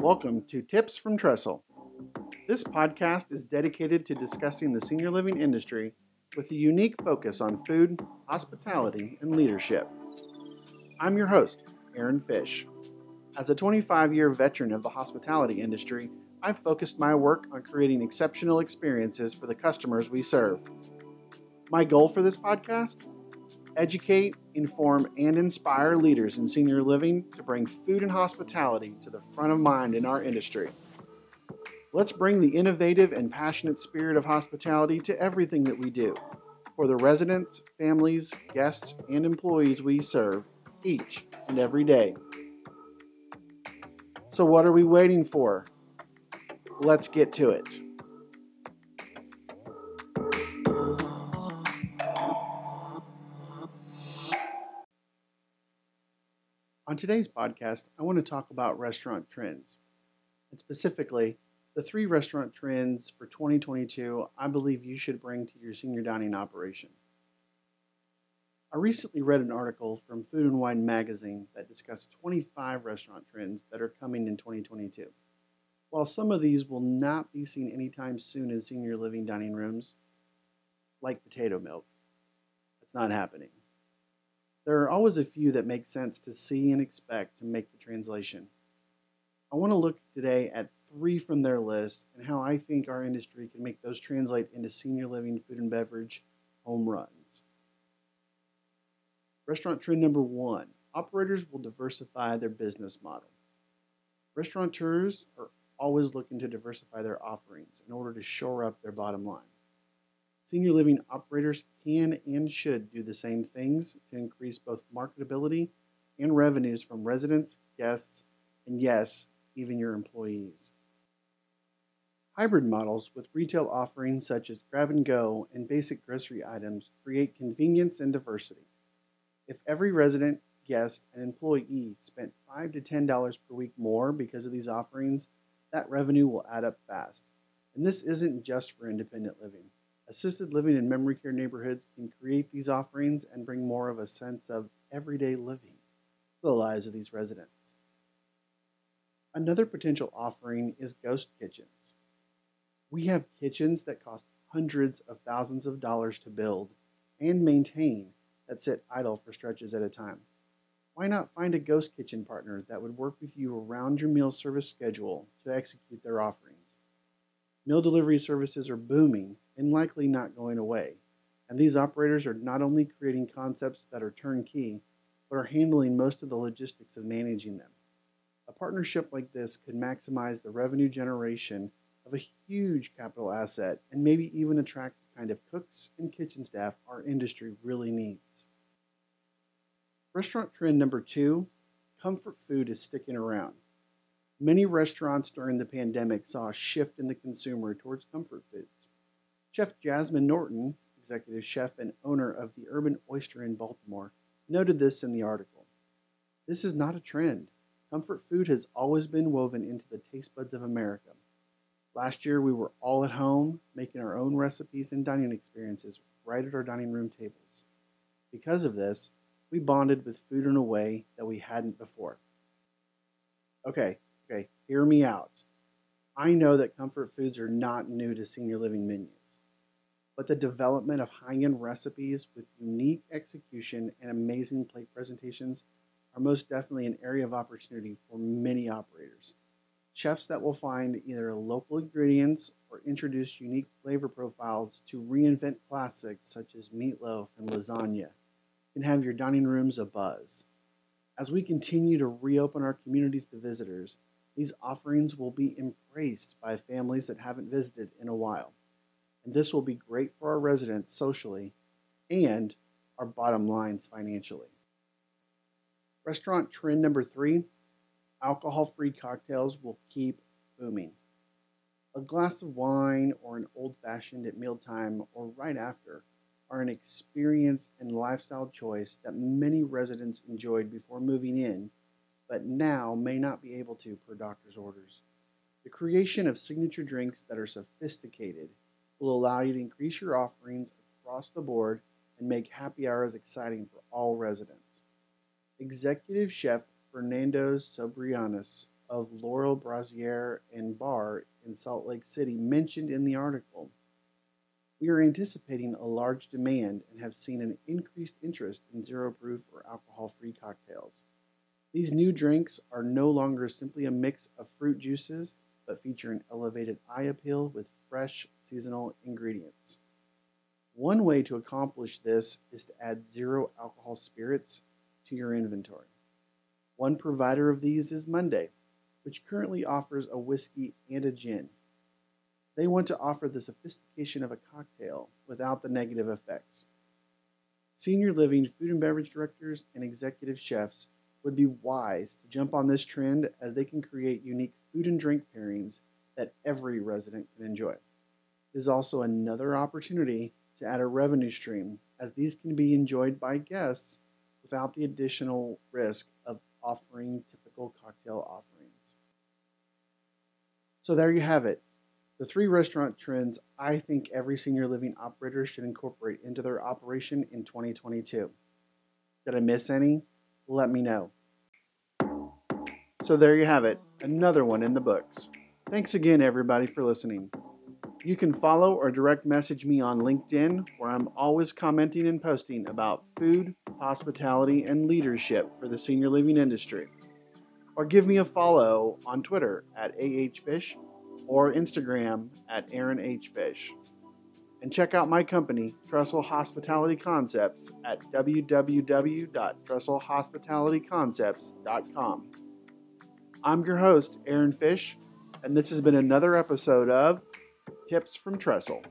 Welcome to Tips from Trestle. This podcast is dedicated to discussing the senior living industry with a unique focus on food, hospitality, and leadership. I'm your host, Aaron Fish. As a 25 year veteran of the hospitality industry, I've focused my work on creating exceptional experiences for the customers we serve. My goal for this podcast? Educate, inform, and inspire leaders in senior living to bring food and hospitality to the front of mind in our industry. Let's bring the innovative and passionate spirit of hospitality to everything that we do for the residents, families, guests, and employees we serve each and every day. So, what are we waiting for? Let's get to it. On today's podcast, I want to talk about restaurant trends, and specifically the three restaurant trends for 2022 I believe you should bring to your senior dining operation. I recently read an article from Food and Wine magazine that discussed 25 restaurant trends that are coming in 2022. While some of these will not be seen anytime soon in senior living dining rooms, like potato milk, it's not happening. There are always a few that make sense to see and expect to make the translation. I want to look today at three from their list and how I think our industry can make those translate into senior living food and beverage home runs. Restaurant trend number one operators will diversify their business model. Restaurateurs are always looking to diversify their offerings in order to shore up their bottom line. Senior living operators can and should do the same things to increase both marketability and revenues from residents, guests, and yes, even your employees. Hybrid models with retail offerings such as grab and go and basic grocery items create convenience and diversity. If every resident, guest, and employee spent 5 to $10 per week more because of these offerings, that revenue will add up fast. And this isn't just for independent living. Assisted living and memory care neighborhoods can create these offerings and bring more of a sense of everyday living to the lives of these residents. Another potential offering is ghost kitchens. We have kitchens that cost hundreds of thousands of dollars to build and maintain that sit idle for stretches at a time. Why not find a ghost kitchen partner that would work with you around your meal service schedule to execute their offerings? Meal delivery services are booming and likely not going away, and these operators are not only creating concepts that are turnkey, but are handling most of the logistics of managing them. A partnership like this could maximize the revenue generation of a huge capital asset and maybe even attract the kind of cooks and kitchen staff our industry really needs. Restaurant trend number two comfort food is sticking around. Many restaurants during the pandemic saw a shift in the consumer towards comfort foods. Chef Jasmine Norton, executive chef and owner of the Urban Oyster in Baltimore, noted this in the article. This is not a trend. Comfort food has always been woven into the taste buds of America. Last year, we were all at home, making our own recipes and dining experiences right at our dining room tables. Because of this, we bonded with food in a way that we hadn't before. Okay, okay, hear me out. I know that comfort foods are not new to senior living menus, but the development of high end recipes with unique execution and amazing plate presentations are most definitely an area of opportunity for many operators. Chefs that will find either local ingredients or introduce unique flavor profiles to reinvent classics such as meatloaf and lasagna can have your dining rooms abuzz. As we continue to reopen our communities to visitors, these offerings will be embraced by families that haven't visited in a while. This will be great for our residents socially and our bottom lines financially. Restaurant trend number three alcohol free cocktails will keep booming. A glass of wine or an old fashioned at mealtime or right after are an experience and lifestyle choice that many residents enjoyed before moving in, but now may not be able to per doctor's orders. The creation of signature drinks that are sophisticated will allow you to increase your offerings across the board and make happy hours exciting for all residents. Executive Chef Fernando Sobrianos of Laurel Brasserie and Bar in Salt Lake City mentioned in the article. We are anticipating a large demand and have seen an increased interest in zero proof or alcohol free cocktails. These new drinks are no longer simply a mix of fruit juices, but feature an elevated eye appeal with fresh seasonal ingredients. One way to accomplish this is to add zero alcohol spirits to your inventory. One provider of these is Monday, which currently offers a whiskey and a gin. They want to offer the sophistication of a cocktail without the negative effects. Senior living food and beverage directors and executive chefs would be wise to jump on this trend as they can create unique food and drink pairings that every resident can enjoy. It is also another opportunity to add a revenue stream as these can be enjoyed by guests without the additional risk of offering typical cocktail offerings. So there you have it. The three restaurant trends I think every senior living operator should incorporate into their operation in 2022. Did I miss any? let me know. So there you have it, another one in the books. Thanks again, everybody, for listening. You can follow or direct message me on LinkedIn, where I'm always commenting and posting about food, hospitality, and leadership for the senior living industry. Or give me a follow on Twitter at ahfish or Instagram at aaronhfish and check out my company, Trestle Hospitality Concepts, at www.trestlehospitalityconcepts.com. I'm your host, Aaron Fish, and this has been another episode of Tips from Trestle.